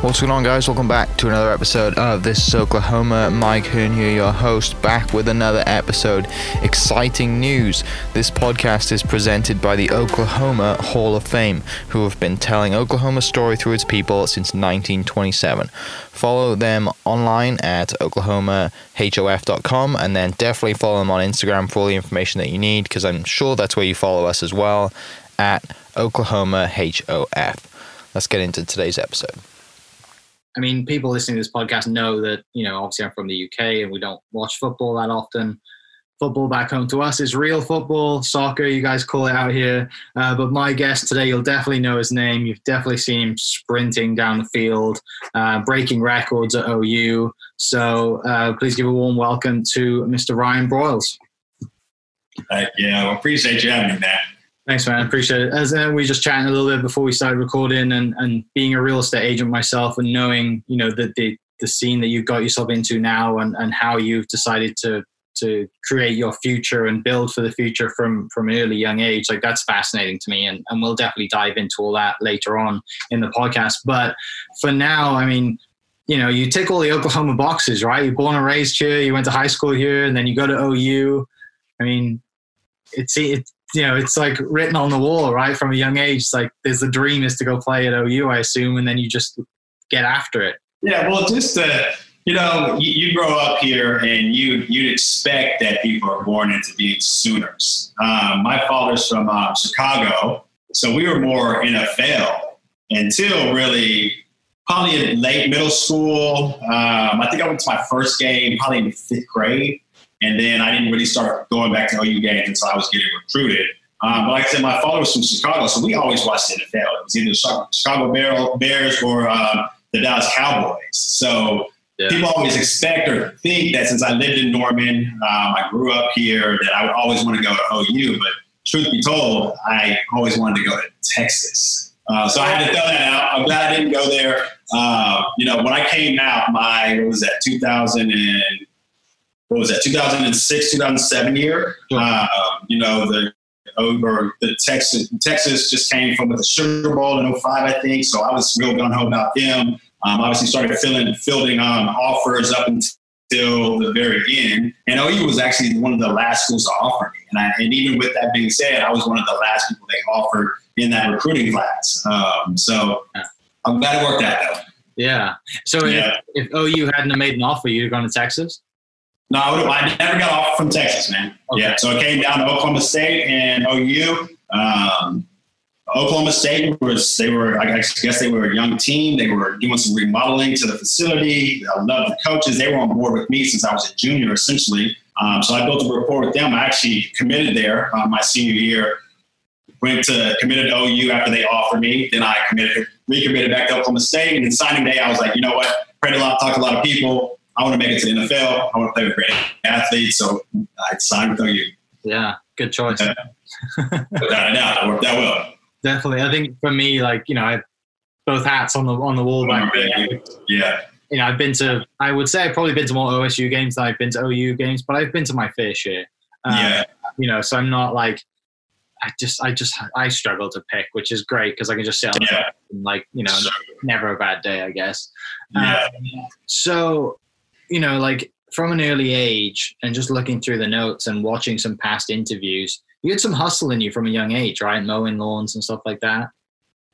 What's going on, guys? Welcome back to another episode of This is Oklahoma. Mike Hearn here, your host, back with another episode. Exciting news! This podcast is presented by the Oklahoma Hall of Fame, who have been telling Oklahoma's story through its people since 1927. Follow them online at oklahomahof.com and then definitely follow them on Instagram for all the information that you need because I'm sure that's where you follow us as well at oklahomahof. Let's get into today's episode. I mean, people listening to this podcast know that, you know, obviously I'm from the UK and we don't watch football that often. Football back home to us is real football, soccer, you guys call it out here. Uh, but my guest today, you'll definitely know his name. You've definitely seen him sprinting down the field, uh, breaking records at OU. So uh, please give a warm welcome to Mr. Ryan Broyles. Uh, yeah, well, appreciate you having me, Matt. Thanks, man. I appreciate it. As uh, we just chatting a little bit before we started recording, and, and being a real estate agent myself, and knowing you know the the, the scene that you've got yourself into now, and, and how you've decided to to create your future and build for the future from from an early young age, like that's fascinating to me, and, and we'll definitely dive into all that later on in the podcast. But for now, I mean, you know, you tick all the Oklahoma boxes, right? You're born and raised here, you went to high school here, and then you go to OU. I mean, it's it, you know, it's like written on the wall, right? From a young age, it's like there's the dream is to go play at OU, I assume, and then you just get after it. Yeah, well, just uh, you know, you, you, grow up here and you you'd expect that people are born into being Sooners. Um, my father's from uh, Chicago, so we were more NFL until really probably in late middle school. Um, I think I went to my first game probably in fifth grade. And then I didn't really start going back to OU games until I was getting recruited. Um, but like I said, my father was from Chicago, so we always watched the NFL. It was either the Chicago Bears or uh, the Dallas Cowboys. So yeah. people always expect or think that since I lived in Norman, um, I grew up here, that I would always want to go to OU. But truth be told, I always wanted to go to Texas. Uh, so I had to throw that out. I'm glad I didn't go there. Uh, you know, when I came out, my what was that, 2000 and what was that 2006 2007 year? Uh, you know the over the Texas Texas just came from the Sugar Bowl in 05 I think so I was real gun ho about them. Um, obviously started filling fielding um, offers up until the very end. And OU was actually one of the last schools to offer me. And, I, and even with that being said I was one of the last people they offered in that recruiting class. Um, so I'm glad it worked out though. Yeah. So yeah. If, if OU hadn't made an offer you'd have gone to Texas no, I never got off from Texas, man. Okay. Yeah, so I came down to Oklahoma State and OU. Um, Oklahoma State was they were I guess they were a young team. They were doing some remodeling to the facility. I love the coaches. They were on board with me since I was a junior, essentially. Um, so I built a rapport with them. I actually committed there uh, my senior year. Went to committed to OU after they offered me. Then I committed recommitted back to Oklahoma State. And then signing day, I was like, you know what? Prayed a lot, talked to a lot of people I want to make it to the NFL. I want to play with great athletes. So I signed with OU. Yeah, good choice. Yeah. Without a doubt, it worked out well. Definitely. I think for me, like, you know, I both hats on the on the wall back there. Yeah. You know, I've been to I would say I've probably been to more OSU games than I've been to OU games, but I've been to my fair share. Um, yeah. You know, so I'm not like I just I just I struggle to pick, which is great because I can just sit on yeah. and like, you know, so, never a bad day, I guess. Yeah. Um, so you know, like from an early age and just looking through the notes and watching some past interviews, you had some hustle in you from a young age, right? Mowing lawns and stuff like that.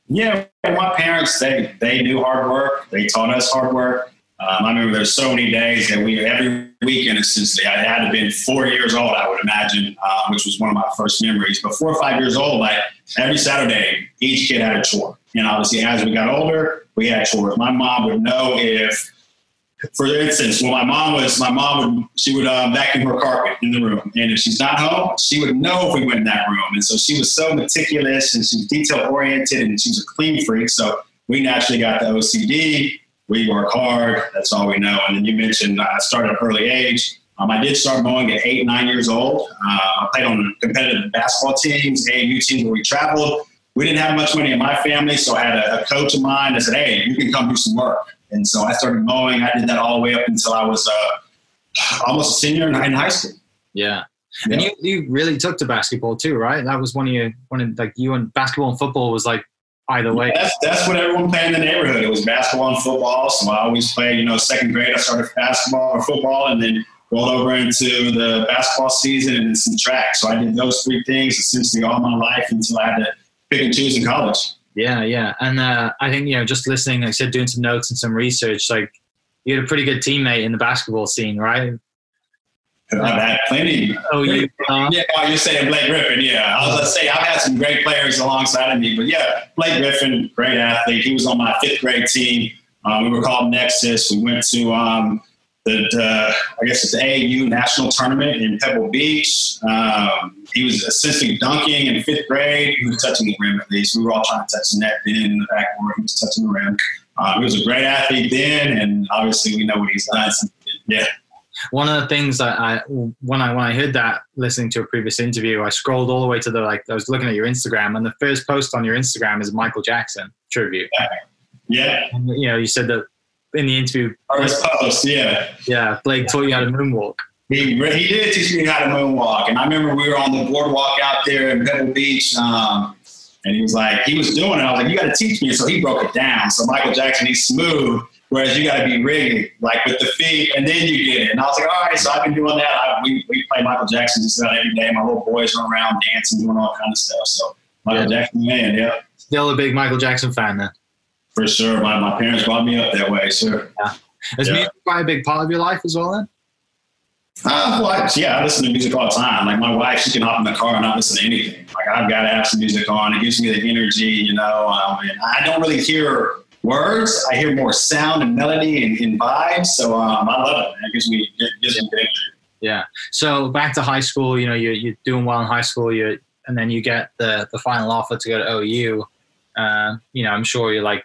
Yeah, my parents they they knew hard work. They taught us hard work. Um, I remember there's so many days that we every weekend essentially. I had to been four years old, I would imagine, uh, which was one of my first memories. But four or five years old, like every Saturday, each kid had a chore. And obviously, as we got older, we had chores. My mom would know if for instance, when my mom was, my mom would, she would um, vacuum her carpet in the room. And if she's not home, she would know if we went in that room. And so she was so meticulous and she was detail oriented and she was a clean freak. So we naturally got the OCD. We work hard. That's all we know. And then you mentioned I started at an early age. Um, I did start mowing at eight, nine years old. Uh, I played on competitive basketball teams, AAU teams where we traveled. We didn't have much money in my family, so I had a, a coach of mine that said, "Hey, you can come do some work." And so I started mowing. I did that all the way up until I was uh, almost a senior in, in high school. Yeah. And you, you really took to basketball too, right? That was one of your one of like you and basketball and football was like either way. That's that's what everyone played in the neighborhood. It was basketball and football. So I always played. You know, second grade I started basketball or football, and then rolled over into the basketball season and then some track. So I did those three things essentially all my life until I had to pick and choose in college. Yeah, yeah, and uh, I think you know, just listening, like I said, doing some notes and some research, like you had a pretty good teammate in the basketball scene, right? I've had plenty. Oh, you? Uh, Yeah, oh, you're saying Blake Griffin. Yeah, I was gonna say I've had some great players alongside of me, but yeah, Blake Griffin, great athlete. He was on my fifth grade team. Um, we were called Nexus. We went to um, the, the I guess it's the AAU national tournament in Pebble Beach. Um, he was essentially dunking in fifth grade. He was touching the rim at least. We were all trying to touch the net then in the backboard. He was touching the rim. Uh, he was a great athlete then, and obviously we know what he's done. Yeah. one of the things that I when I when I heard that listening to a previous interview, I scrolled all the way to the like I was looking at your Instagram, and the first post on your Instagram is Michael Jackson tribute. Yeah. And, you know, you said that in the interview, First post, yeah. yeah, Blake taught you how to moonwalk. He, he did teach me how to moonwalk. And I remember we were on the boardwalk out there in Pebble Beach. Um, and he was like, he was doing it. I was like, you got to teach me. So he broke it down. So Michael Jackson, he's smooth, whereas you got to be rigged, like with the feet, and then you get it. And I was like, all right, so I've been doing that. I, we, we play Michael Jackson just about every day. My little boys run around dancing, doing all kind of stuff. So Michael Yeah. Jackson, man, yeah, Still a big Michael Jackson fan then. For sure. My, my parents brought me up that way, sure. Is Yeah. music quite a big part of your life as well then? Uh, well, I- yeah, I listen to music all the time. Like my wife, she can hop in the car and not listen to anything. Like I've got to have some music on. It gives me the energy, you know. Um, and I don't really hear words. I hear more sound and melody and, and vibes. So um, I love it. It gives me it gives me good energy. Yeah. So back to high school, you know, you're, you're doing well in high school, you and then you get the, the final offer to go to OU. Uh, you know, I'm sure you're like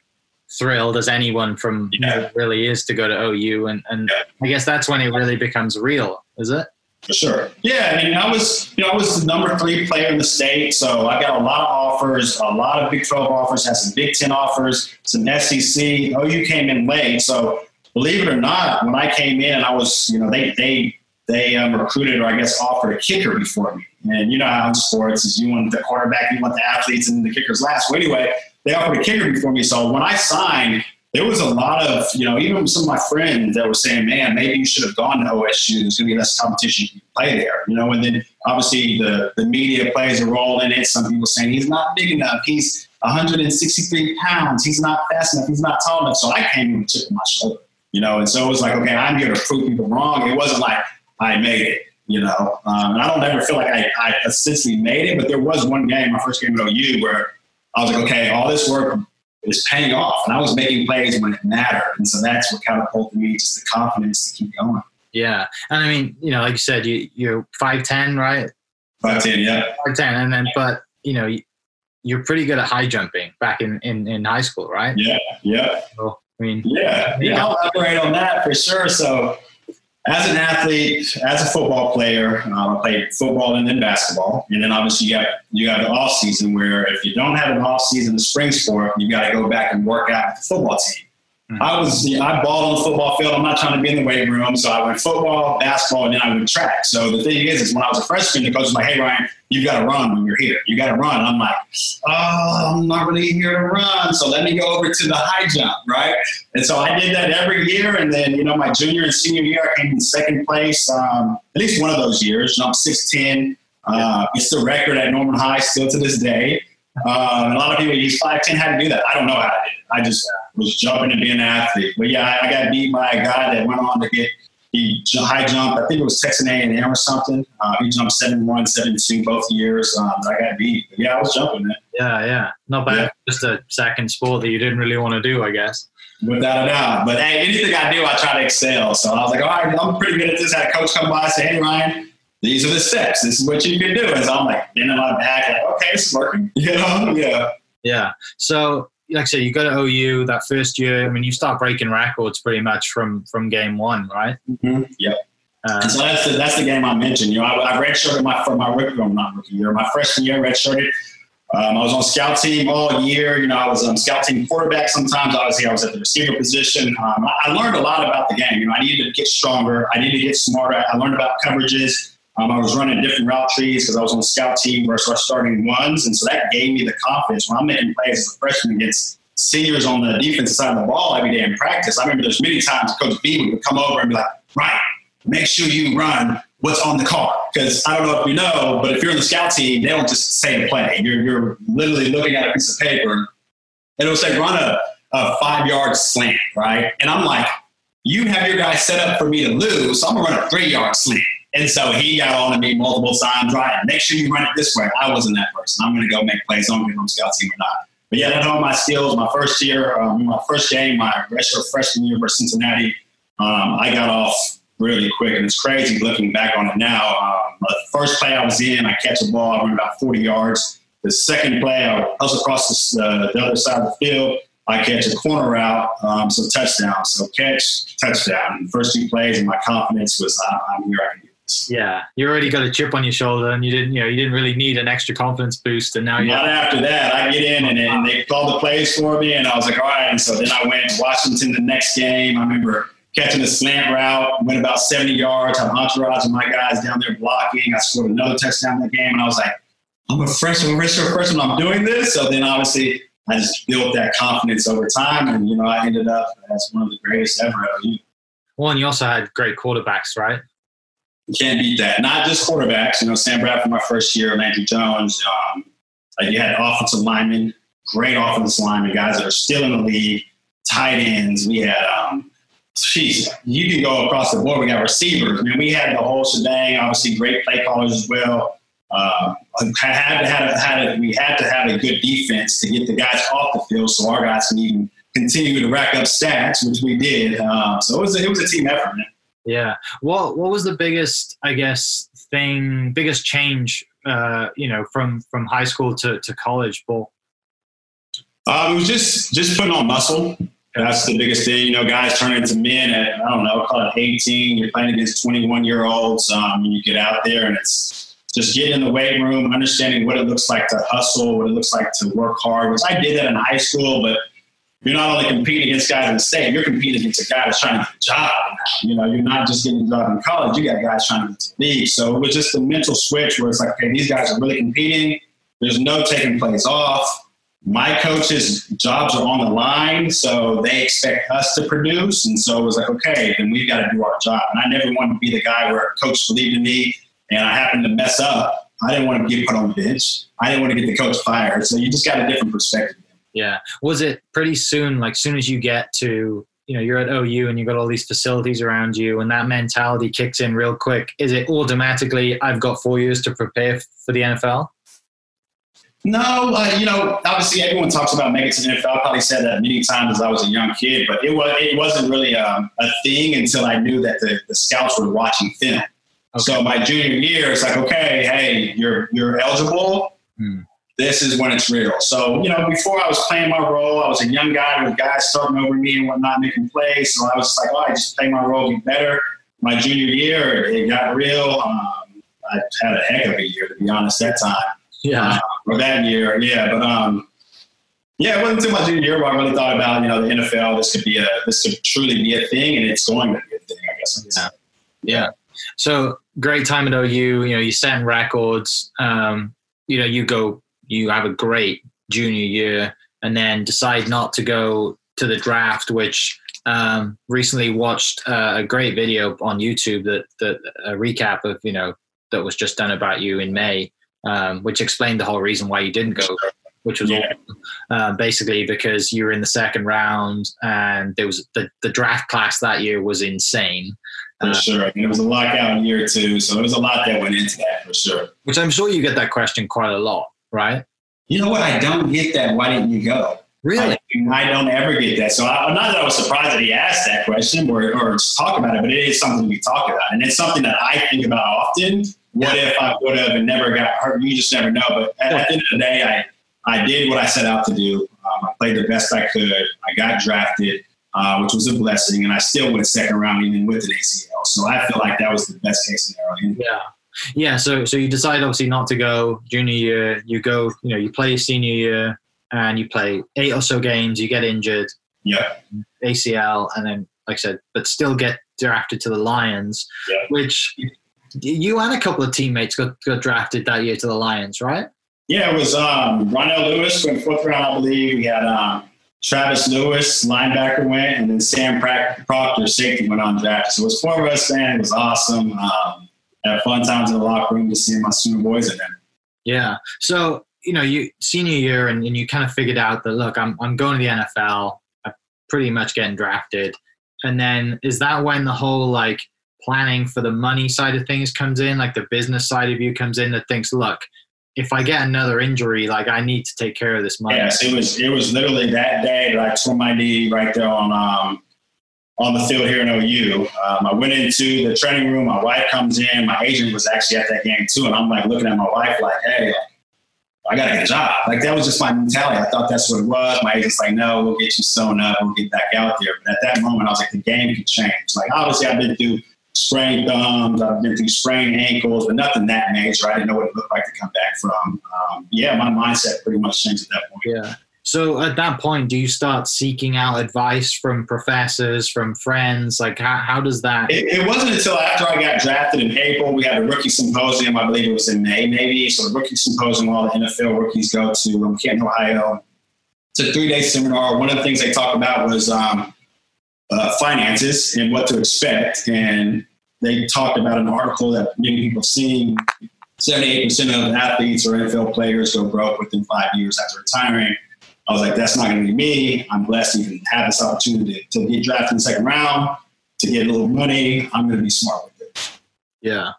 thrilled as anyone from you know, Yeah. really is to go to OU. And, and Yeah. I guess that's when it really becomes real, is it? For sure. Yeah, I mean, I was, you know, I was the number three player in the state, so I got a lot of offers, a lot of Big 12 offers, had some Big 10 offers, some SEC. OU came in late, so believe it or not, when I came in, I was, you know, they they they um, recruited or I guess offered a kicker before me. And you know how in sports is you want the quarterback, you want the athletes, and the kickers last. Well, anyway, they offered a kicker before me. So when I signed, there was a lot of, you know, even some of my friends that were saying, man, maybe you should have gone to OSU. There's going to be less competition you play there, you know. And then obviously the, the media plays a role in it. Some people saying he's not big enough. He's 163 pounds. He's not fast enough. He's not tall enough. So I came with a chip on my shoulder, you know. And so it was like, okay, I'm here to prove people wrong. It wasn't like I made it, you know. Um, and I don't ever feel like I, I essentially made it, but there was one game, my first game at OU, where I was like, okay, all this work is paying off, and I was making plays when it mattered, and so that's what catapulted me, just the confidence to keep going. Yeah. And I mean, you know, like you said, you, you're 5'10, right? Five ten, yeah, 5'10. And then, but, you know, you- you're pretty good at high jumping back in, in, in high school, right? yeah, yeah, So, I mean, yeah. Yeah, I'll elaborate on that for sure. So, as an athlete, as a football player, um, I played football and then basketball, and then obviously you got you got the off season where if you don't have an off season, the spring sport, you got to go back and work out with the football team. Mhm. I was I balled on the football field. I'm not trying to be in the weight room, so I went football, basketball, and then I went track. So the thing is, is when I was a freshman, the coach was like, "Hey Ryan, you got to run when you're here. You got to run." I'm like, "Oh, I'm not really here to run, so let me go over to the high jump, right?" And so I did that every year, and then you know my junior and senior year, I came in second place. Um, at least one of those years. You know, I'm six ten. Uh, it's the record at Norman High still to this day. And a lot of people use five ten. How to do that? I don't know how to do it. I just was jumping and being an athlete. But yeah, I, I got beat by a guy that went on to get he high jump. I think it was Texas A&M or something. Uh, he jumped seven one, seven two both years. Um, I got beat. But yeah, I was jumping man. yeah, yeah. Not bad. Yeah. Just a second sport that you didn't really want to do, I guess. without a doubt. But hey, anything I do, I try to excel. So I was like, all right, I'm pretty good at this. I had a coach come by and say, hey, Ryan, these are the steps. This is what you can do. And so I'm like, in my back, like, okay, it's working. You know? Yeah. Yeah. So, like I said, you go to OU that first year. I mean, you start breaking records pretty much from from game one, right? Yep. Uh, And so that's the, that's the game I mentioned. You know, I, I redshirted my for my rookie, well, not rookie year, my freshman year, redshirted. Um, I was on scout team all year. You know, I was on scout team quarterback. Sometimes, obviously, I was at the receiver position. Um, I, I learned a lot about the game. You know, I needed to get stronger. I needed to get smarter. I learned about coverages. Um, I was running different route trees because I was on scout team versus our starting ones. And so that gave me the confidence when I'm making plays as a freshman against seniors on the defensive side of the ball every day in practice. I remember there's many times Coach B would come over and be like, right, make sure you run what's on the card. Because I don't know if you know, but if you're on the scout team, they don't just say the play. You're, you're literally looking at a piece of paper and it'll say run a, a five yard slant, right? And I'm like, you have your guy set up for me to lose, so I'm gonna run a three yard slant. And so he got on to me multiple times, right? Make sure you run it this way. I wasn't that person. I'm gonna go make plays. I don't care if I'm scout team or not. But yeah, that honed my skills. My first year, um, my first game, my freshman year versus Cincinnati, um, I got off really quick, and it's crazy looking back on it now. Um, the first play I was in, I catch a ball, I run about 40 yards. The second play, I was across the, uh, the other side of the field. I catch a corner route, um, so touchdown. So catch, touchdown. First two plays, and my confidence was, I'm here, I can. Yeah, you already got a chip on your shoulder, and you didn't, you know, you didn't really need an extra confidence boost. And now. Not after that, I get in, and, and they called the plays for me, and I was like, all right. And so then I went to Washington the next game. I remember catching a slant route, went about 70 yards, had entourage of my guys down there blocking. I scored another touchdown in the game, and I was like, I'm a freshman, freshman, freshman. I'm doing this. So then obviously I just built that confidence over time, and you know I ended up as one of the greatest ever. Well, and you also had great quarterbacks, right? You can't beat that. Not just quarterbacks. You know, Sam Bradford my first year, Landry Jones. Um, you had offensive linemen, great offensive linemen, guys that are still in the league. Tight ends. We had, um, geez, you can go across the board. We got receivers. I mean, we had the whole shebang. Obviously, great play callers as well. Uh, had to have had a, we had to have a good defense to get the guys off the field, so our guys can even continue to rack up stats, which we did. Um, so it was a, it was a team effort. Man. Yeah. What What was the biggest, I guess, thing, biggest change, uh, you know, from from high school to, to college ball? Um, it was just just putting on muscle. That's the biggest thing. You know, guys turn into men at I don't know, call it 18. You're playing against 21 year olds. Um, you get out there, and it's just getting in the weight room, understanding what it looks like to hustle, what it looks like to work hard. Which I did that in high school, but you're not only competing against guys in the state, you're competing against a guy that's trying to get a job. You know, you're not just getting a job in college, you got guys trying to get to league. So it was just a mental switch where it's like, okay, these guys are really competing. There's no taking plays off. My coaches' jobs are on the line, so they expect us to produce. And so it was like, okay, then we've got to do our job. And I never wanted to be the guy where a coach believed in me and I happened to mess up. I didn't want to get put on the bench. I didn't want to get the coach fired. So you just got a different perspective. Yeah. Was it pretty soon, like soon as you get to, you know, you're at OU and you've got all these facilities around you and that mentality kicks in real quick, is it automatically, I've got four years to prepare for the NFL? No, uh, you know, obviously everyone talks about making it to the NFL. I probably said that many times as I was a young kid, but it was it wasn't really um, a thing until I knew that the, the scouts were watching film. Okay. So my junior year, it's like, okay, hey, you're you're eligible. Hmm this is when it's real. So, you know, before I was playing my role, I was a young guy with guys starting over me and whatnot, making plays. So I was like, oh, I just play my role, be better. My junior year, it got real. Um, I had a heck of a year, to be honest, that time. Yeah. Uh, or that year, yeah. But um, yeah, it wasn't until my junior year where I really thought about, you know, the NFL. This could be a, this could truly be a thing, and it's going to be a thing. I guess. Yeah. Yeah. So great time at OU. You know, you set records. Um, you know, you go you have a great junior year and then decide not to go to the draft, which um, recently watched uh, a great video on YouTube that that a recap of you know that was just done about you in May, um, which explained the whole reason why you didn't go, which was yeah. uh, basically because you were in the second round and there was the, the draft class that year was insane. For uh, sure. Mean, it was a lockout year too, so there was a lot that went into that for sure. Which I'm sure you get that question quite a lot right? You know what? I don't get that. Why didn't you go? Really? I, I don't ever get that. So I, not that I was surprised that he asked that question or, or talk about it, but it is something we talk about. And it's something that I think about often. What if I would have and never got hurt? You just never know. But at, at the end of the day, I, I did what I set out to do. Um, I played the best I could. I got drafted, uh, which was a blessing. And I still went second round even with an ACL. So I feel like that was the best case scenario. Yeah. Yeah, so so you decide obviously not to go junior year. You go, you know, you play senior year, and you play eight or so games. You get injured, yeah, ACL, and then like I said, but still get drafted to the Lions, yeah. which you and a couple of teammates got, got drafted that year to the Lions, right? Yeah, it was um, Ronnell Lewis went fourth round, I believe. We had um, Travis Lewis, linebacker, went, and then Sam Proctor, safety, went on draft. So it was four of us, man. It was awesome. Um, had fun times in the locker room to see my senior boys again. Yeah. So you know, you senior year, and, and you kind of figured out that look, I'm I'm going to the NFL. I'm pretty much getting drafted, and then is that when the whole like planning for the money side of things comes in, like the business side of you comes in that thinks, look, if I get another injury, like I need to take care of this money. Yes, it was it was literally that day that I tore my knee right there on um, on the field here in OU. Um, I went into the training room. My wife comes in. My agent was actually at that game too, and I'm like looking at my wife like, "Hey, I got to get a job." Like that was just my mentality. I thought that's what it was. My agent's like, "No, we'll get you sewn up. We'll get back out there." But at that moment, I was like, "The game could change." Like obviously, I've been through sprained thumbs. I've been through sprained ankles, but nothing that major. I didn't know what it looked like to come back from. Um, yeah, my mindset pretty much changed at that point. Yeah. So at that point, do you start seeking out advice from professors, from friends? Like, how, how does that? It, it wasn't until after I got drafted in April. We had a rookie symposium. I believe it was in May, maybe. So the rookie symposium, all the NFL rookies go to in Canton, Ohio. It's a three-day seminar. One of the things they talked about was um, uh, finances and what to expect. And they talked about an article that many people seen. 78% of athletes or NFL players go broke within five years after retiring. I was like, that's not going to be me. I'm blessed to even have this opportunity to get drafted in the second round, to get a little money. I'm going to be smart with it. Yeah.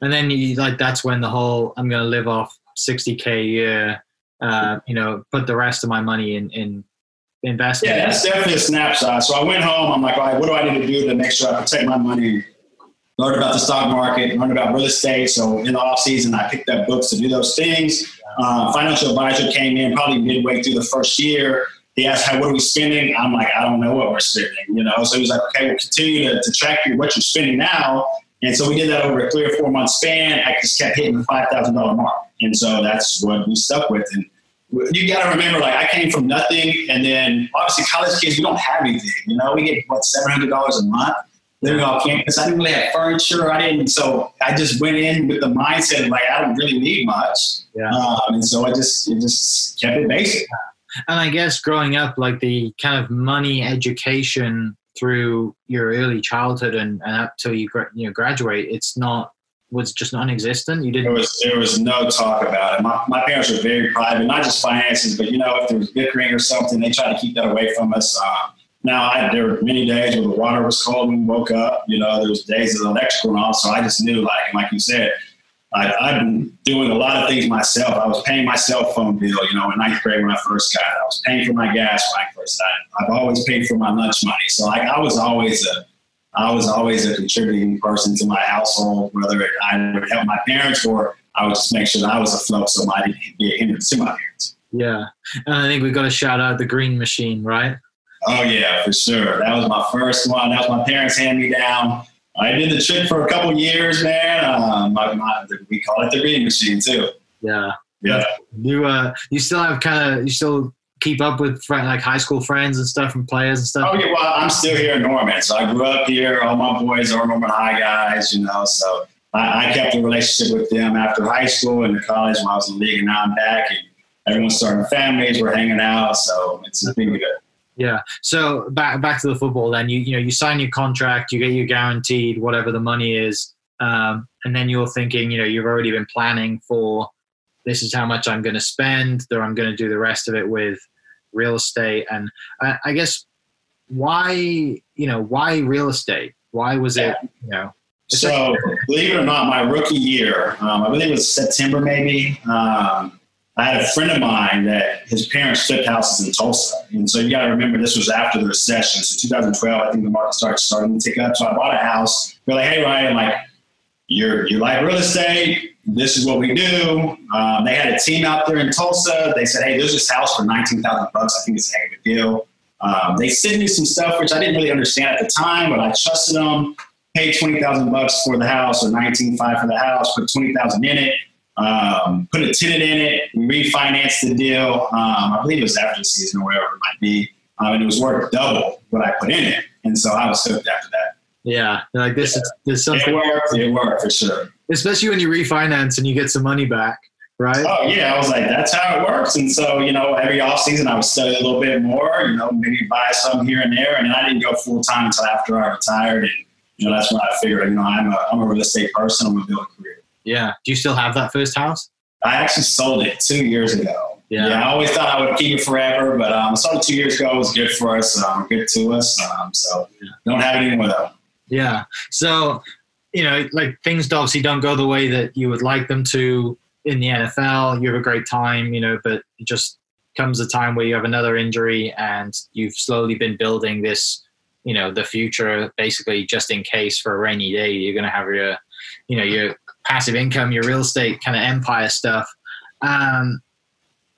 And then you like, that's when the whole, I'm going to live off 60K a year, uh, you know, put the rest of my money in, in investment. Yeah, that's definitely a snapshot. So I went home. I'm like, all right, what do I need to do to make sure I protect my money? Learn about the stock market, learn about real estate. So in the off season, I picked up books to do those things. Uh, financial advisor came in probably midway through the first year. He asked, "How what are we spending?" I'm like, "I don't know what we're spending." You know, so he was like, "Okay, we'll continue to, to track what you're spending now." And so we did that over a three or four month span. I just kept hitting the five thousand dollar mark, and so that's what we stuck with. And you got to remember, like I came from nothing, and then obviously college kids, we don't have anything. You know, we get what seven hundred dollars a month living off campus. I didn't really have furniture. I didn't, so I just went in with the mindset of like I don't really need much. Yeah. Um, and so I just it just kept it basic. And I guess growing up, like the kind of money education through your early childhood and, and up till you you know graduate, it's not was just non-existent. You didn't. There was there was no talk about it. My, my parents were very private, not just finances, but you know if there was bickering or something, they try to keep that away from us. Um, now, I, there were many days where the water was cold when we woke up. You know, there was days of the electrical went off. So I just knew, like, like you said, I, I've been doing a lot of things myself. I was paying my cell phone bill, you know, in ninth grade when I first got it. I was paying for my gas when I first got it. I've always paid for my lunch money. So, like, I was always a, I was always a contributing person to my household, whether I would help my parents or I would just make sure that I was afloat so I didn't get hindrance to my parents. Yeah. And I think we've got to shout out the green machine, right? Oh yeah, for sure. That was my first one. That was my parents' hand me down. I did the trick for a couple years, man. Um, my, my, we call it the reading machine too. Yeah. Yeah. You uh, you still have kind of you still keep up with friend, like high school friends and stuff and players and stuff. Oh yeah, well I'm still here in Norman, so I grew up here. All my boys are Norman High guys, you know. So I, I kept a relationship with them after high school and the college when I was in the league, and now I'm back and everyone's starting families. We're hanging out, so it's been good. Yeah. So back back to the football. Then you you know you sign your contract, you get your guaranteed whatever the money is, um, and then you're thinking you know you've already been planning for this is how much I'm going to spend, or I'm going to do the rest of it with real estate. And I, I guess why you know why real estate? Why was it you know? So believe it or not, my rookie year, um, I believe it was September maybe. Um, I had a friend of mine that his parents flipped houses in Tulsa. And so you got to remember this was after the recession. So 2012, I think the market started starting to tick up. So I bought a house. We're like, hey, Ryan, like, you're, you like real estate. This is what we do. Um, they had a team out there in Tulsa. They said, hey, there's this house for 19000 bucks. I think it's a heck of a deal. Um, they sent me some stuff, which I didn't really understand at the time, but I trusted them. Paid 20000 bucks for the house or 195 for the house, put 20000 in it um, put a tenant in it, refinanced the deal. Um, I believe it was after the season or whatever it might be. Um, and it was worth double what I put in it. And so I was hooked after that. Yeah, like this is there's It worked. It worked for sure. especially when you refinance and you get some money back, right? Oh yeah, I was like, that's how it works. And so, you know, every off season I would study a little bit more, you know, maybe buy some here and there. And then I didn't go full time until after I retired. And, you know, that's when I figured, you know, I'm a, I'm a real estate person. I'm going to build a career. Yeah. Do you still have that first house? I actually sold it two years ago. Yeah. I always thought I would keep it forever, but um, I sold it two years ago. It was good for us, um, good to us. Um, so don't have it anymore though. Yeah. So, you know, like things obviously don't go the way that you would like them to in the NFL. You have a great time, you know, but it just comes a time where you have another injury and you've slowly been building this, you know, the future basically just in case for a rainy day. You're going to have your, you know, your passive income, your real estate kind of empire stuff. Um,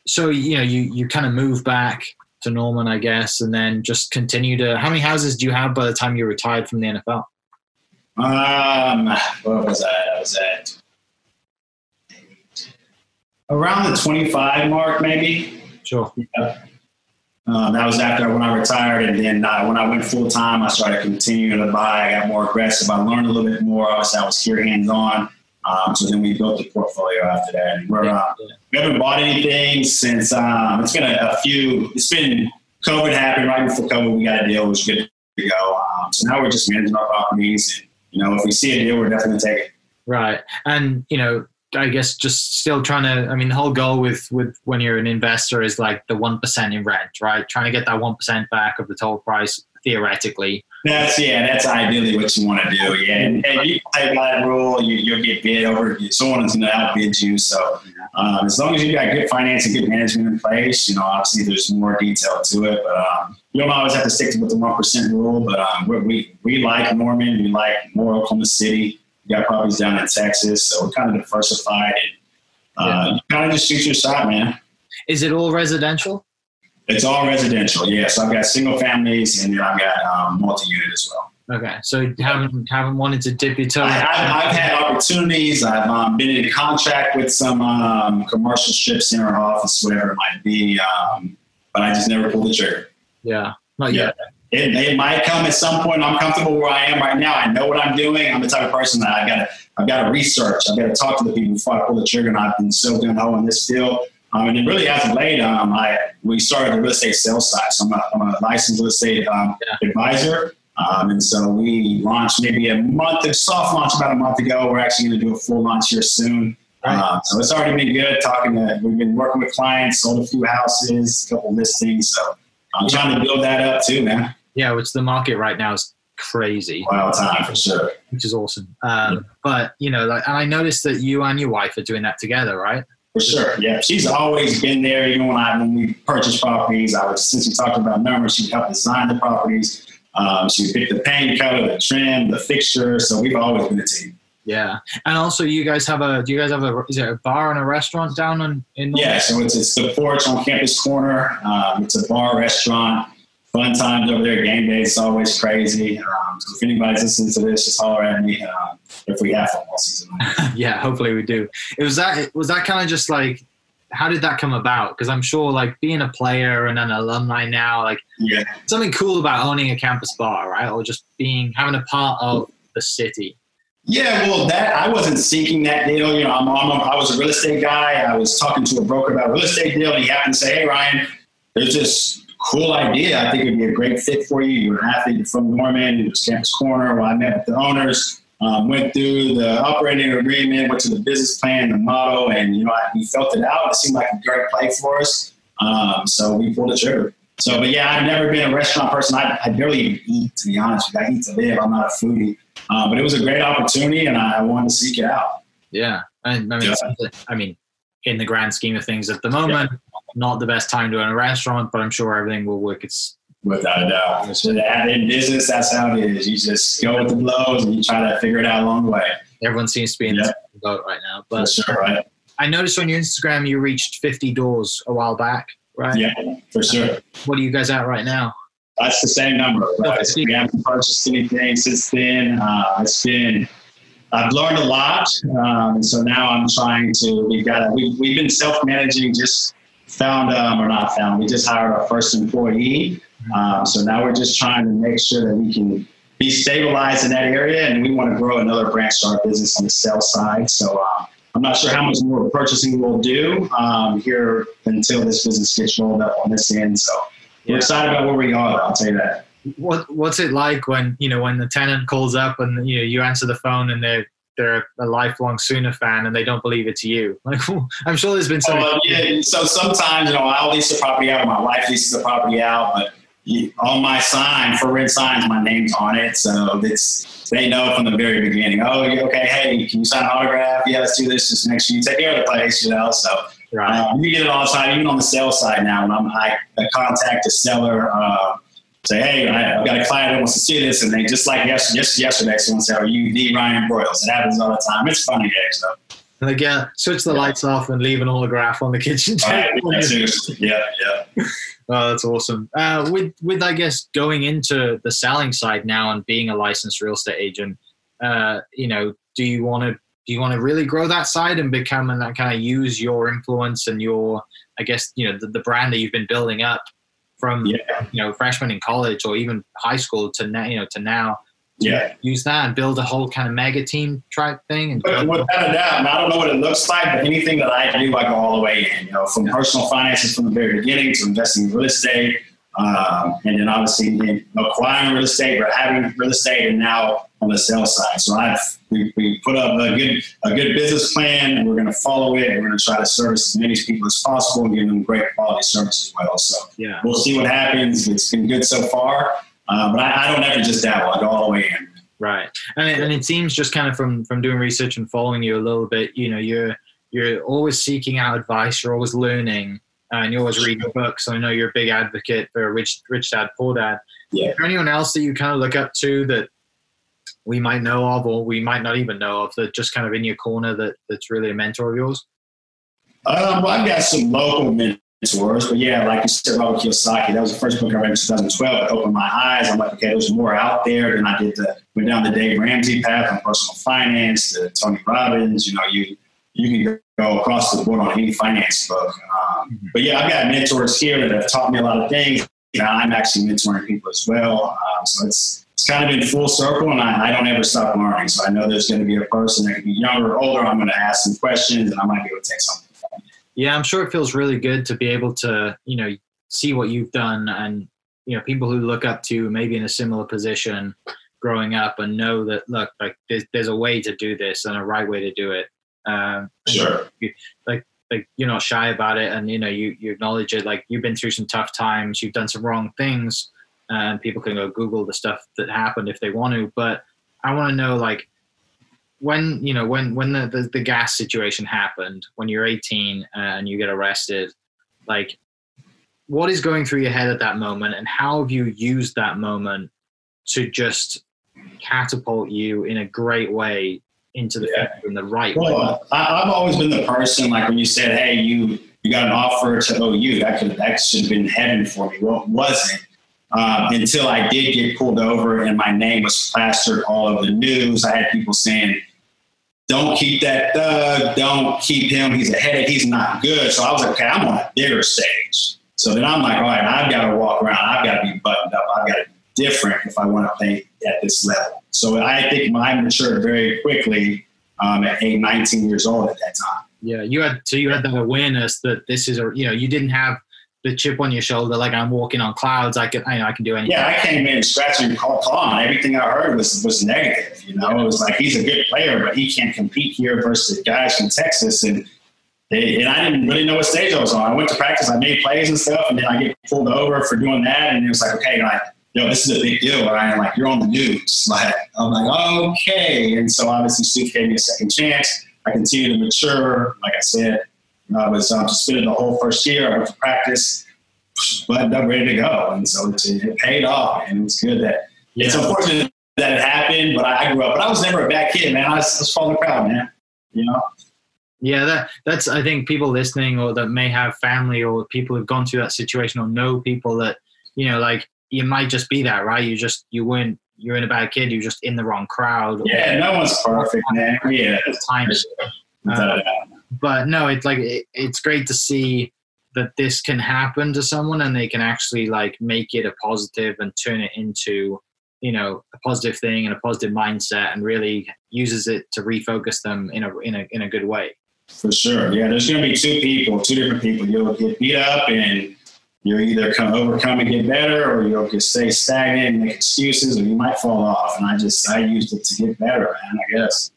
so, you know, you, you kind of move back to Norman, I guess, and then just continue to. How many houses do you have by the time you retired from the NFL? Um, what was that? I was at around the 25 mark, maybe. Sure. Yeah. Um, that was after when I retired, and then uh, when I went full time, I started continuing to buy. I got more aggressive. I learned a little bit more. Obviously, I was here hands on. Um, so then we built the portfolio after that. And we're, uh, we haven't bought anything since um, it's been a, a, few. It's been COVID happened right before COVID. We got a deal, which was good to go. Um, so now we're just managing our properties, and you know, if we see a deal, we're definitely taking. it. Right, and you know, I guess just still trying to. I mean, the whole goal with with when you're an investor is like the one percent in rent, right? Trying to get that one percent back of the total price theoretically. That's yeah, that's ideally what you want to do. Yeah, and, and you play by that rule, you, will get bid over. Someone is going to outbid you. So um, as long as you got good financing, and good management in place, you know, obviously there's more detail to it, but um, you don't always have to stick with the one percent rule. But um, we we like Norman, we like more Oklahoma City. We got properties down in Texas, so we're kind of diversified. And, uh, yeah. You kind of just shoot your shot, man. Is it all residential? It's all residential, yeah. So I've got single families and then I've got um, multi-unit as well. Okay, so haven't haven't wanted to dip your toe. I, have I've had opportunities. I've um, been in contract with some um, commercial strip center office, whatever it might be, um, but I just never pulled the trigger. Yeah, not yeah. yet. It, it, might come at some point. I'm comfortable where I am right now. I know what I'm doing. I'm the type of person that I got to I've got to research. I've got to talk to the people before I pull the trigger. And I've been so gun ho in this field um, and then really as of late, um, I, we started the real estate sales side. So I'm a, I'm a licensed real estate um, yeah. advisor. Um, and so we launched maybe a month, a soft launch about a month ago. We're actually going to do a full launch here soon. Right. Uh, so it's already been good talking to, we've been working with clients, sold a few houses, a couple listings. So I'm trying to build that up too, man. Yeah, which the market right now is crazy. Wild time for sure. Which is awesome. Um, yeah. But, you know, like, and I noticed that you and your wife are doing that together, right? For sure, yeah. She's always been there. Even when I when we purchased properties, I was since we talked about numbers, she helped design the properties. Um, she picked the paint color, the trim, the fixture. So we've always been a team. Yeah, and also you guys have a. Do you guys have a? Is it a bar and a restaurant down in? in yeah, so it's it's the porch on Campus Corner. Um, it's a bar restaurant fun times over there. Game day is always crazy. Um, so if anybody's listening to this, just holler at me uh, if we have football season. yeah, hopefully we do. It was that. Was that kind of just like? How did that come about? Because I'm sure, like being a player and an alumni now, like yeah. something cool about owning a campus bar, right? Or just being having a part of the city. Yeah, well, that I wasn't seeking that deal. You know, I'm, I'm a, i was a real estate guy. I was talking to a broker about a real estate deal, and he happened to say, "Hey, Ryan, there's this cool idea. I think it'd be a great fit for you. You're an athlete You're from Norman. It was Campus Corner. Well, I met with the owners, um, went through the operating agreement, went to the business plan, the model, and you know, I, we felt it out. It seemed like a great play for us. Um, so we pulled the trigger. So, but yeah, I've never been a restaurant person. I, I barely eat, to be honest. With you. I eat to live. I'm not a foodie. Um, but it was a great opportunity, and I, I wanted to seek it out. Yeah, I, I mean, yeah. I mean, in the grand scheme of things, at the moment, yeah not the best time to own a restaurant, but I'm sure everything will work its without a doubt. So in business, that's how it is. You just go with the blows and you try to figure it out along the way. Everyone seems to be in yeah. the boat right now. But for sure, right. I noticed on your Instagram you reached 50 doors a while back, right? Yeah, for sure. What are you guys at right now? That's the same number. Right? we haven't purchased anything since then. Uh, it's been I've learned a lot, um, so now I'm trying to. We've got. We, we've been self managing just found um, or not found. We just hired our first employee. Um, so now we're just trying to make sure that we can be stabilized in that area, and we want to grow another branch to our business on the sales side. So uh, I'm not sure how much more purchasing we'll do um, here until this business gets rolled up on this end. So we're Yeah. excited about where we are. I'll tell you that. What What's it like when you know when the tenant calls up and you know you answer the phone and they're they're a lifelong Sooner fan and they don't believe it's you? Like I'm sure there's been some. So, uh, yeah, so sometimes, you know, I'll lease the property out, my wife leases the property out, but on my sign, for rent signs, my name's on it. So it's, they know from the very beginning, oh, okay, hey, can you sign an autograph? Yeah, let's do this. Just make sure you take care of the place, you know? So right. uh, you get it all the time, even on the sales side now. When I'm, I, I contact the seller, uh, say, hey, I- I've got a client that wants to see this, and they just like yesterday, just yesterday, someone said, are you the Ryan Broyles? It happens all the time. It's funny, actually. And they get switch the lights off and leave an autograph on the kitchen table. yeah, yeah, yeah. Oh, that's awesome. Uh, with with I guess going into the selling side now and being a licensed real estate agent, uh, you know, do you want to do you want to really grow that side and become and that kind of use your influence and your I guess you know the, the brand that you've been building up from Yeah. you know freshman in college or even high school to now you know to now Yeah. use that and build a whole kind of mega team type thing and But without a doubt, and I don't know what it looks like, but anything that I do, I go all the way in. You know, from personal finances from the very beginning to investing in real estate, um, and then obviously in acquiring real estate or having real estate, and now on the sales side. So I've we, we put up a good a good business plan, and we're going to follow it. and We're going to try to service as many people as possible and give them great quality service as well. So yeah we'll see what happens. It's been good so far, uh, but I, I don't ever just dabble. I go all the way in. Right, and it, and it seems just kind of from from doing research and following you a little bit, you know, you're you're always seeking out advice, you're always learning, uh, and you're always reading books. I know you're a big advocate for Rich Rich Dad Poor Dad. Yeah. Is there anyone else that you kind of look up to that we might know of, or we might not even know of, that just kind of in your corner that that's really a mentor of yours? Um, well, I've got some local mentors, but yeah, like you said, Robert Kiyosaki, that was the first book I read in 2012. It opened my eyes. I'm like, okay, there's more out there. Then I did the went down the Dave Ramsey path on personal finance, to Tony Robbins. You know, you you can go across the board on any finance book. Um, but yeah, I've got mentors here that have taught me a lot of things. You know, I'm actually mentoring people as well. Um, so it's it's kind of been full circle, and I, I don't ever stop learning. So I know there's going to be a person that can be younger or older. I'm going to ask some questions, and I might be able to take something. Yeah, I'm sure it feels really good to be able to, you know, see what you've done and, you know, people who look up to you maybe in a similar position growing up and know that, look, like there's, there's a way to do this and a right way to do it. Um, Sure. like you're not shy about it and, you know, you, you acknowledge it. Like you've been through some tough times, you've done some wrong things and people can go Google the stuff that happened if they want to. But I want to know, like, when you know when when the, the, the gas situation happened when you're 18 and you get arrested like what is going through your head at that moment and how have you used that moment to just catapult you in a great way into the Yeah. future in the right way Well, I, I've always been the person like when you said, "Hey, you you got an offer to OU," that could that should have been heaven for me. Well, it wasn't um, until I did get pulled over and my name was plastered all over the news. I had people saying, "Don't keep that thug. Don't keep him. He's a headache. He's not good." So I was like, "Okay, I'm on a bigger stage." So then I'm like, "All right, I've got to walk around. I've got to be buttoned up. I've got to be different if I want to play at this level." So I think I matured very quickly um, at age 19 years old at that time. yeah you had so you had that awareness that this is a you know you didn't have the chip on your shoulder like i'm walking on clouds i can i, know, I can do anything Yeah, I came in scratching on. Everything I heard was was negative. You know, it was like he's a good player, but he can't compete here versus guys from Texas. And they, and I didn't really know what stage I was on. I went to practice, I made plays and stuff, and then I get pulled over for doing that. And it was like, okay, like, yo, this is a big deal, Ryan. Like, you're on the news. Like, I'm like, okay. And so obviously, Steve gave me a second chance. I continued to mature. Like I said, I was um, suspended the whole first year. I went to practice, buttoned up, ready to go. And so it, it paid off. And it was good that it's unfortunate that it happened, but I, I grew up. But I was never a bad kid, man. I was, I was the crowd, man. You know? Yeah, that that's I think people listening or that may have family or people who've gone through that situation or know people that you know like you might just be that right. You just you weren't you're in a bad kid. You're just in the wrong crowd. Yeah, no one's perfect, man. Yeah. Time. Uh, But no, it's like it, it's great to see that this can happen to someone and they can actually like make it a positive and turn it into you know a positive thing and a positive mindset and really uses it to refocus them in a in a in a good way. For sure. Yeah, there's going to be two people, two different people. You'll get beat up and you'll either come overcome and get better or you'll just stay stagnant and make excuses or you might fall off. And I just, I used it to get better, man, I guess.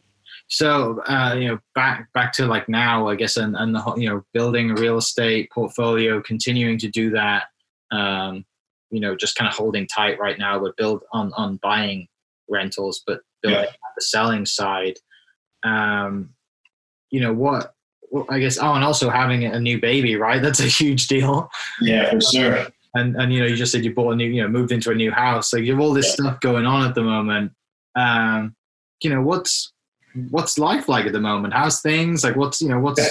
So, uh, you know, back, back to like now, I guess, and, and the, you know, building a real estate portfolio, continuing to do that, um, you know, just kind of holding tight right now, but build on, on buying rentals, but building yeah. the selling side. Um, you know what well, I guess oh and also having a new baby right that's a huge deal yeah for sure and and you know you just said you bought a new you know moved into a new house like you have all this yeah. stuff going on at the moment um you know what's what's life like at the moment how's things like what's you know what's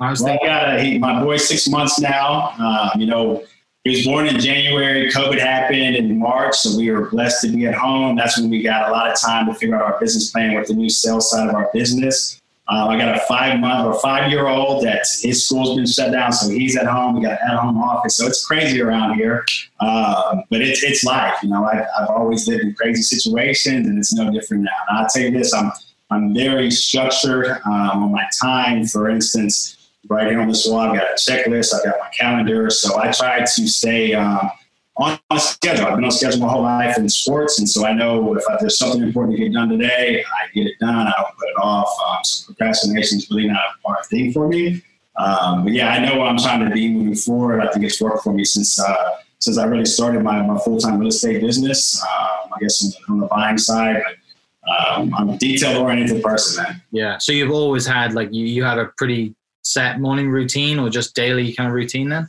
how's well, I got a, he, my boy's six months now um, you know he was born in January. COVID happened in March, so we were blessed to be at home. That's when we got a lot of time to figure out our business plan with the new sales side of our business. Um, I got a five month or five year old that his school's been shut down, so he's at home. We got an at home office, so it's crazy around here. Um, but it's it's life, you know. I, have always lived in crazy situations, and it's no different now. And I'll tell you this: I'm I'm very structured um, on my time. For instance, right here on this wall, I've got a checklist. I've got my calendar, so I try to stay. Um, on, schedule. I've been on schedule my whole life in sports, and so I know if I, there's something important to get done today, I get it done. I don't put it off. Um, so procrastination is really not a part hard thing for me. Um, but yeah, I know what I'm trying to be moving forward. I think it's worked for me since uh, since I really started my, my full time real estate business. Um, I guess on the, on the buying side, but um, I'm a detail oriented person, man. Yeah. So you've always had like you you have a pretty set morning routine or just daily kind of routine then?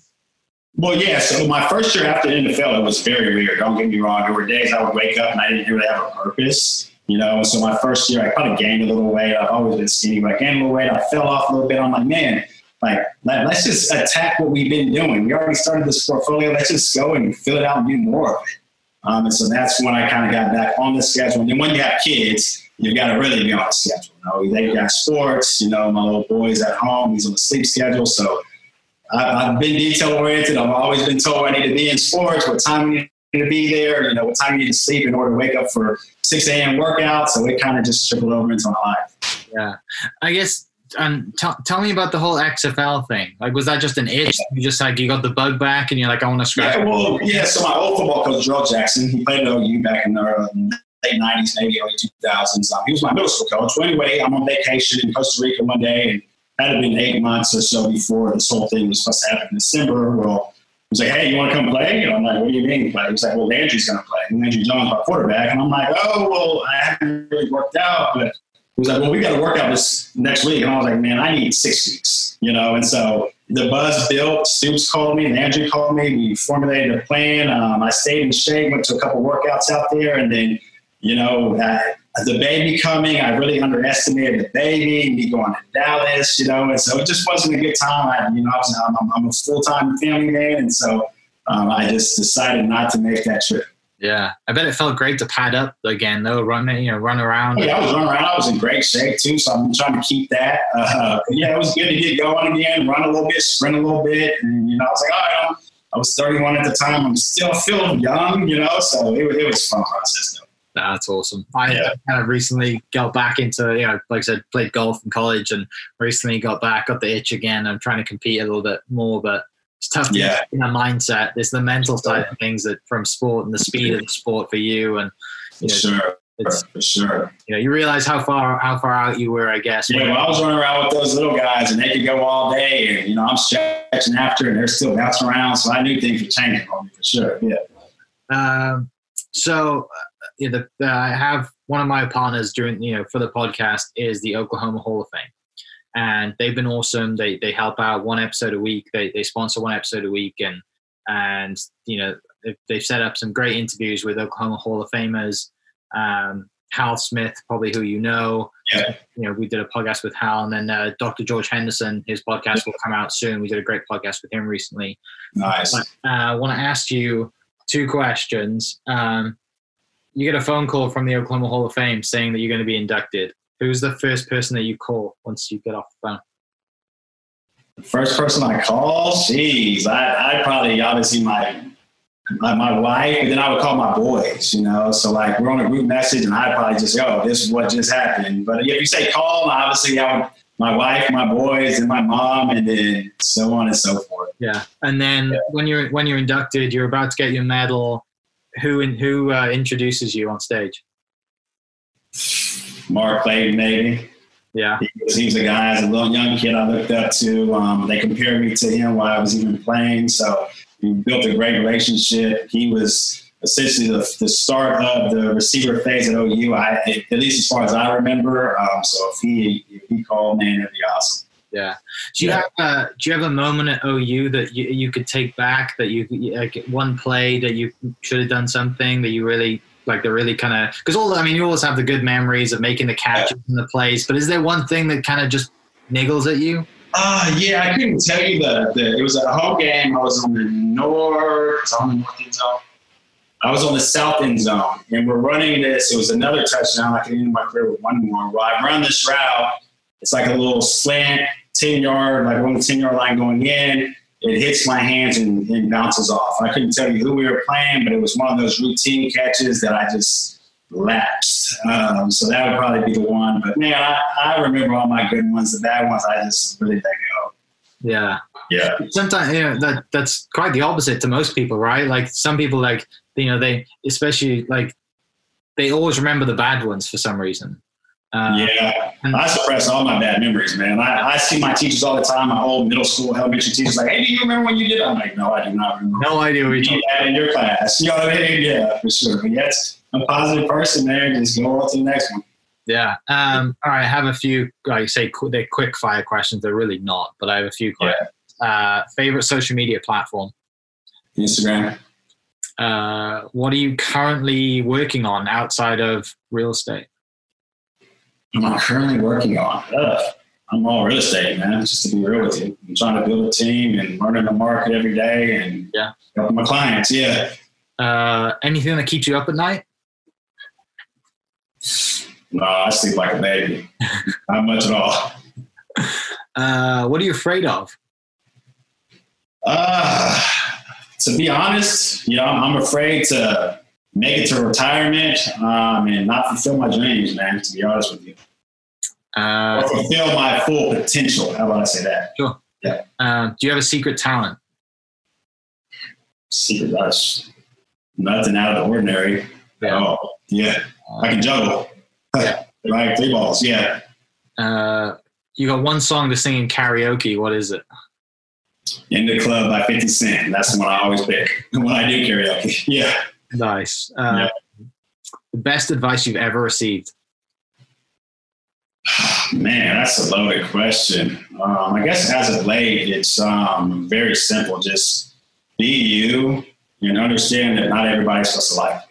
Well, yeah. So my first year after the NFL, it was very weird. Don't get me wrong. There were days I would wake up and I didn't really have a purpose. You know, so my first year, I kind of gained a little weight. I've always been skinny, but I gained a little weight. I fell off a little bit. I'm like, man, like let, us just attack what we've been doing. We already started this portfolio. Let's just go and fill it out and do more of it. Um, and so that's when I kind of got back on the schedule. And then when you have kids, you got to really be on the schedule. You know, they got sports. You know, my little boy's at home. He's on a sleep schedule, so I've been detail oriented. I've always been told I need to be in sports, what time you need to be there, you know, what time you need to sleep in order to wake up for 6 a.m. workout. So it kind of just trickled over into my life. Yeah. I guess, um, t- tell me about the whole XFL thing. Like, was that just an itch? You just like, you got the bug back and you're like, I want to scratch. Yeah, well, yeah. So my old football coach, Joe Jackson, he played at OU back in the late 90s, maybe early 2000s. Um, he was my middle school coach. So anyway, I'm on vacation in Costa Rica one day and had been eight months or so before this whole thing was supposed to happen in December. Well, he was like, hey, you want to come play? And I'm like, what do you mean play? He's like, well, Landry's going to play. And Landry Jones, my quarterback. And I'm like, oh, well, I haven't really worked out. But he was like, well, we got to work out this next week. And I was like, man, I need six weeks, you know? And so the buzz built. Stoops called me, Landry called me. We formulated a plan. Um, I stayed in shape, went to a couple workouts out there. And then, you know, I, the baby coming, I really underestimated the baby, me going to Dallas, you know, and so it just wasn't a good time. I, you know, I was, I'm, I'm a full time family man, and so um, I just decided not to make that trip. Yeah, I bet it felt great to pad up again, though, run you know, run around. Yeah, I was running around. I was in great shape too, so I'm trying to keep that. Uh, yeah, it was good to get going again, run a little bit, sprint a little bit, and you know, I was like, all right, I was 31 at the time. I'm still feeling young, you know, so it, it was fun process though. That's awesome. I yeah. kind of recently got back into, you know, like I said, played golf in college and recently got back, got the itch again. I'm trying to compete a little bit more, but it's tough to yeah. in a mindset. There's the mental side of things that from sport and the speed of the sport for you. And, you know, sure. It's, for sure. You know, you realize how far how far out you were, I guess. Yeah, well, I was running around with those little guys, and they could go all day, and you know, I'm stretching after, and they're still bouncing around. So I knew things were changing for me for sure. Yeah. Um, so you know, the, uh, I have one of my partners during you know for the podcast is the Oklahoma Hall of Fame, and they've been awesome. They they help out one episode a week. They they sponsor one episode a week, and and you know they've, they've set up some great interviews with Oklahoma Hall of Famers. Um, Hal Smith, probably who you know. Yeah. You know, we did a podcast with Hal, and then uh, Dr. George Henderson. His podcast will come out soon. We did a great podcast with him recently. Nice. But, uh, I want to ask you two questions. Um, you get a phone call from the Oklahoma Hall of Fame saying that you're going to be inducted. Who's the first person that you call once you get off the phone? The first person I call, jeez, I, I probably obviously my my, my wife, and then I would call my boys, you know. So like we're on a group message, and I'd probably just go, "This is what just happened." But if you say call, obviously I would my wife, my boys, and my mom, and then so on and so forth. Yeah, and then Yeah. when you're when you're inducted, you're about to get your medal. Who in, who uh, introduces you on stage? Mark Clayton, maybe. Yeah, He was, he was a guy as a little young kid I looked up to. Um, they compared me to him while I was even playing, so we built a great relationship. He was essentially the, the start of the receiver phase at OU. I, at least as far as I remember. Um, so if he if he called, man, it'd be awesome. yeah. Do you Yeah. have a do you have a moment at OU that you, you could take back that you like one play that you should have done something that you really like that really kind of because all I mean you always have the good memories of making the catches in the plays, but is there one thing that kind of just niggles at you? Uh, yeah, I couldn't tell you the, the it was a home game. I was on the north, I was on the north end zone. I was on the south end zone, and we're running this. It was another touchdown. I can end my career with one more. Well, I run this route. It's like a little slant, ten yard, like on the ten yard line going in. It hits my hands and, and bounces off. I couldn't tell you who we were playing, but it was one of those routine catches that I just lapsed. Um, so that would probably be the one. But man, I, I remember all my good ones. The bad ones, I just really let go. Yeah. Yeah. sometimes you know that that's quite the opposite to most people right like some people like you know they especially like they always remember the bad ones for some reason uh, Yeah, I suppress all my bad memories, man. I, I see my teachers all the time, my old middle school, elementary teachers, like, hey, do you remember when you did? I'm like, no, I do not remember. no idea what you're talking did in your class. You know what I mean? Yeah, for sure. But yes, I'm a positive person, man. Just go on to the next one. yeah um all right i have a few like say qu- they're quick fire questions they're really not but i have a few questions uh favorite social media platform Instagram. uh what are you currently working on outside of real estate I'm currently working on. I'm all real estate, man. Just to be real with you, I'm trying to build a team and learning the market every day and Yeah. helping my clients. Yeah. uh anything that keeps you up at night No, I sleep like a baby. Not much at all. uh what are you afraid of Uh, to be honest, you know, I'm, I'm afraid to make it to retirement um, and not fulfill my dreams, man. To be honest with you, uh or fulfill my full potential. How about I say that? Sure. Yeah. Uh, do you have a secret talent Secret rush, nothing out of the ordinary. Yeah. Oh, yeah, I can juggle. Yeah. right, three balls. Yeah, Uh, you got one song to sing in karaoke. What is it? in the club by Fifty Cent. That's the one I always pick when I do karaoke. Yeah. Nice. Uh, The best advice you've ever received. Man, that's a loaded question. Um, I guess as of late, it's um, very simple. Just be you and understand that not everybody's supposed to like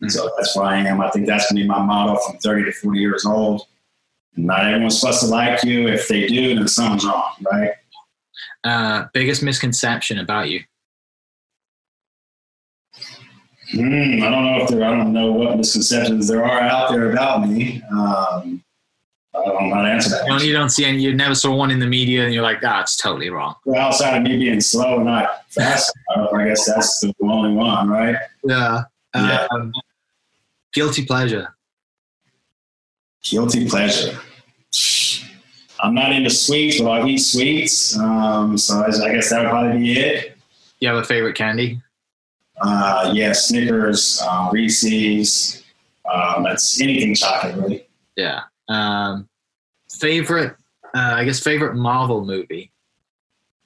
you. Mm. So that's where I am. I think that's going to be my motto from 30 to 40 years old. Not everyone's supposed to like you. If they do, then something's wrong, right? Uh, biggest misconception about you. Hmm, I don't know if there. I don't know what misconceptions there are out there about me. Um, I don't know how to answer that. You don't, you don't see any. You never saw one in the media, and you're like, "That's totally wrong." Well, outside of me being slow and not fast enough, I guess that's the only one, right? Yeah. Yeah. Um, guilty pleasure. Guilty pleasure. I'm not into sweets, but I'll eat sweets. Um, so I I guess that would probably be it. You have a favorite candy? Uh, yeah, Snickers, uh, Reese's. Um, that's anything chocolate, really. Yeah. Um, favorite. Uh, I guess favorite Marvel movie.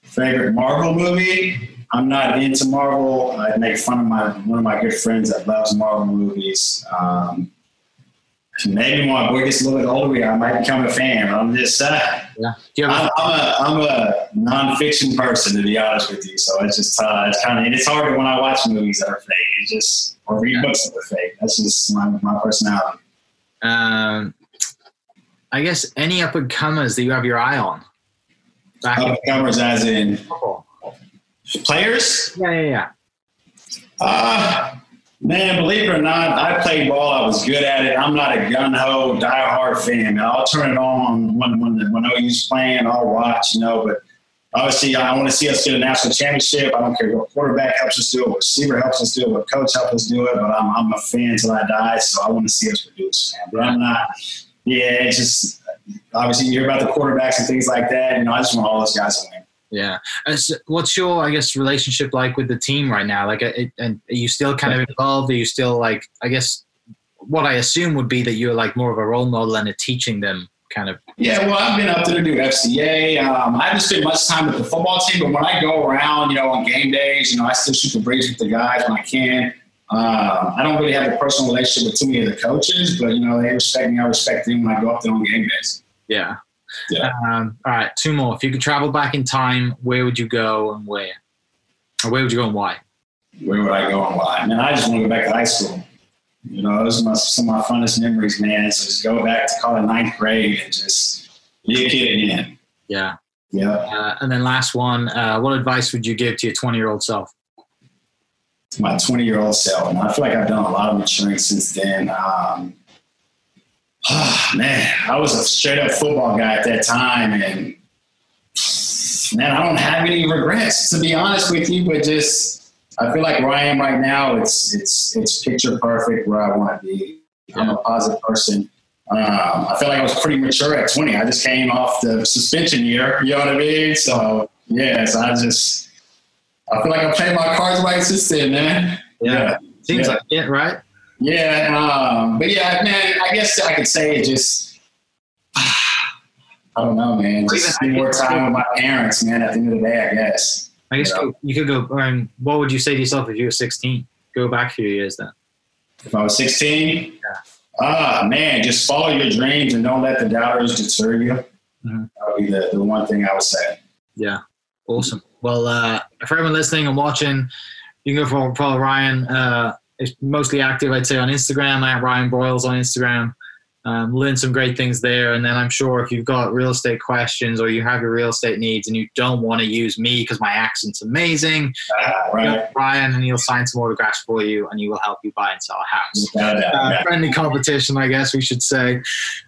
Favorite Marvel movie? I'm not into Marvel. I make fun of my one of my good friends that loves Marvel movies. Um, maybe when my boy gets a little bit older, I might become a fan. I'm just uh, Yeah. Do you have I'm, I'm a I'm a nonfiction person to be honest with you. So it's just uh, it's kind of it's hard when I watch movies that are fake. It's just or read books that are fake. That's just my my personality. um, I guess any up and comers that you have your eye on. Back Up comers as in players. Yeah, yeah, yeah. Uh, man, believe it or not, I played ball. I was good at it. I'm not a gun ho, die hard fan. I'll turn it on when when when OU's playing. I'll watch, you know. But obviously, I want to see us get a national championship. I don't care what quarterback helps us do it, what receiver helps us do it, what coach helps us do it. But I'm, I'm a fan till I die, so I want to see us produce. Man. But I'm not. Yeah, it's just obviously you hear about the quarterbacks and things like that. You know, I just want all those guys to win. Yeah. So what's your, I guess, relationship like with the team right now? Like, it, and are you still kind of involved? Are you still like, I guess, what I assume would be that you're like more of a role model and a teaching them kind of. Yeah, well, I've been up there to do FCA. Um, I haven't spent much time with the football team, but when I go around, you know, on game days, you know, I still shoot the breeze with the guys when I can. Um, I don't really have a personal relationship with too many of the coaches, but you know, they respect me. I respect them when I go up there on game days. Yeah. Yeah. Um, all right, two more. If you could travel back in time, where would you go and where? Or where would you go and why? Where would I go and why? Man, I just want to go back to high school. You know, those are my, some of my funnest memories, man. So just go back to call it ninth grade and just be a kid again. Yeah. Yeah. Uh, and then last one, uh, what advice would you give to your 20 year old self? To my 20 year old self. And I feel like I've done a lot of maturing since then. Um, oh, man, I was a straight up football guy at that time. And man, I don't have any regrets, to be honest with you, but just, I feel like where I am right now, it's, it's, it's picture perfect where I want to be. I'm a positive person. Um, I feel like I was pretty mature at 20. I just came off the suspension year. You know what I mean? So, yeah, so I just, I feel like I'm playing my cards right since then, man. Yeah. Seems Yeah. like it, right? Yeah, um, but yeah, man, I guess I could say it just, I don't know, man. Just spend more time with my parents, man, at the end of the day, I guess. I guess Yeah. go, you could go, um, what would you say to yourself if you were 16? Go back a few years then. If I was 16, ah, man, just follow your dreams and don't let the doubters deter you. Mhm. That would be the, the one thing I would say. Yeah. Awesome. Well, uh, for everyone listening and watching, you can go for follow Ryan. Uh, is mostly active, I'd say, on Instagram at Ryan Broyles on Instagram. Um, learn some great things there, and then I'm sure if you've got real estate questions or you have your real estate needs and you don't want to use me because my accent's amazing, Ah, right. Ryan and he'll sign some autographs for you and he will help you buy and sell a house. Uh, yeah. friendly competition, I guess we should say.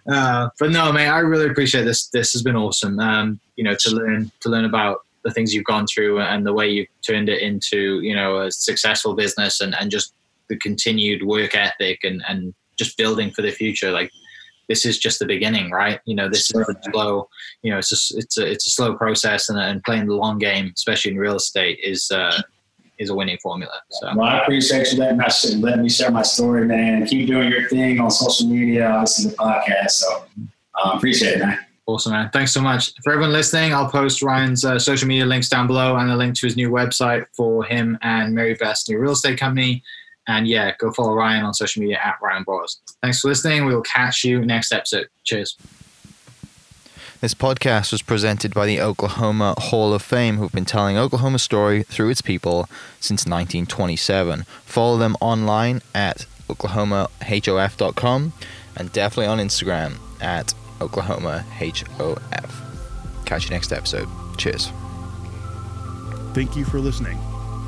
Uh, but no, man, I really appreciate this. This has been awesome. Um, you know, to learn to learn about the things you've gone through and the way you've turned it into, you know, a successful business and, and just the continued work ethic and, and just building for the future. Like this is just the beginning, right? You know, this is a slow, you know, it's a, it's a, it's a slow process and, and playing the long game, especially in real estate is, uh, is a winning formula. So Well, I appreciate you letting, my, letting me share my story, man. Keep doing your thing on social media, obviously the podcast. So uh, appreciate it, man. Awesome, man. Thanks so much. For everyone listening, I'll post Ryan's uh, social media links down below and a link to his new website for him and Mary Beth's new real estate company. And yeah, go follow Ryan on social media at Ryan Broyles. Thanks for listening. We will catch you next episode. Cheers. This podcast was presented by the Oklahoma Hall of Fame, who've been telling Oklahoma's story through its people since 1927. Follow them online at oklahomahof.com and definitely on Instagram at oklahomahof. Catch you next episode. Cheers. Thank you for listening.